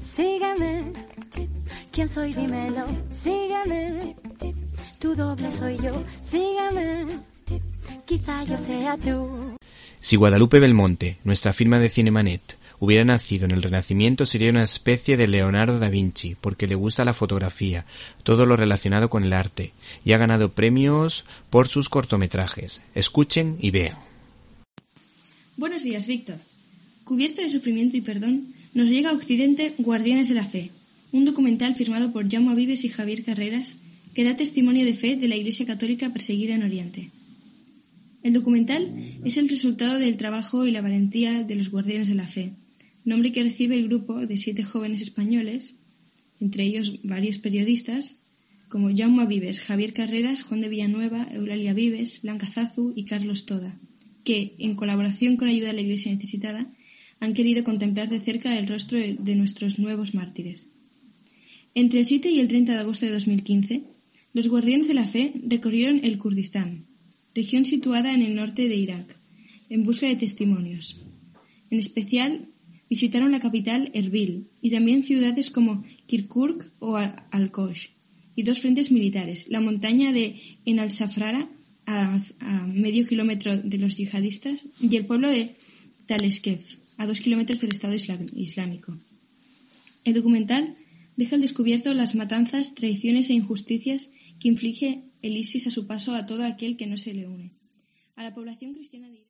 Sígueme, ¿quién soy? Dímelo, sígueme, tu doble soy yo, sígueme, quizá yo sea tú. Si Guadalupe Belmonte, nuestra firma de Cinemanet, hubiera nacido en el Renacimiento sería una especie de Leonardo da Vinci, porque le gusta la fotografía, todo lo relacionado con el arte, y ha ganado premios por sus cortometrajes. Escuchen y vean. Buenos días, Víctor. Cubierto de sufrimiento y perdón, nos llega a Occidente Guardianes de la Fe, un documental firmado por Jaume Vives y Javier Carreras que da testimonio de fe de la Iglesia Católica perseguida en Oriente. El documental es el resultado del trabajo y la valentía de los Guardianes de la Fe, nombre que recibe el grupo de siete jóvenes españoles, entre ellos varios periodistas, como Jaume Vives, Javier Carreras, Juan de Villanueva, Eulalia Vives, Blanca Zazu y Carlos Toda, que, en colaboración con ayuda a la Iglesia necesitada, han querido contemplar de cerca el rostro de nuestros nuevos mártires. Entre el 7 y el 30 de agosto de 2015, los guardianes de la fe recorrieron el Kurdistán, región situada en el norte de Irak, en busca de testimonios. En especial, visitaron la capital Erbil y también ciudades como Kirkuk o Al-Kosh y dos frentes militares, la montaña de En al-Safrara, a, a, medio kilómetro de los yihadistas, y el pueblo de Taleskev, a dos kilómetros del Estado Islámico. El documental deja al descubierto las matanzas, traiciones e injusticias que inflige el ISIS a su paso a todo aquel que no se le une. A la población cristiana de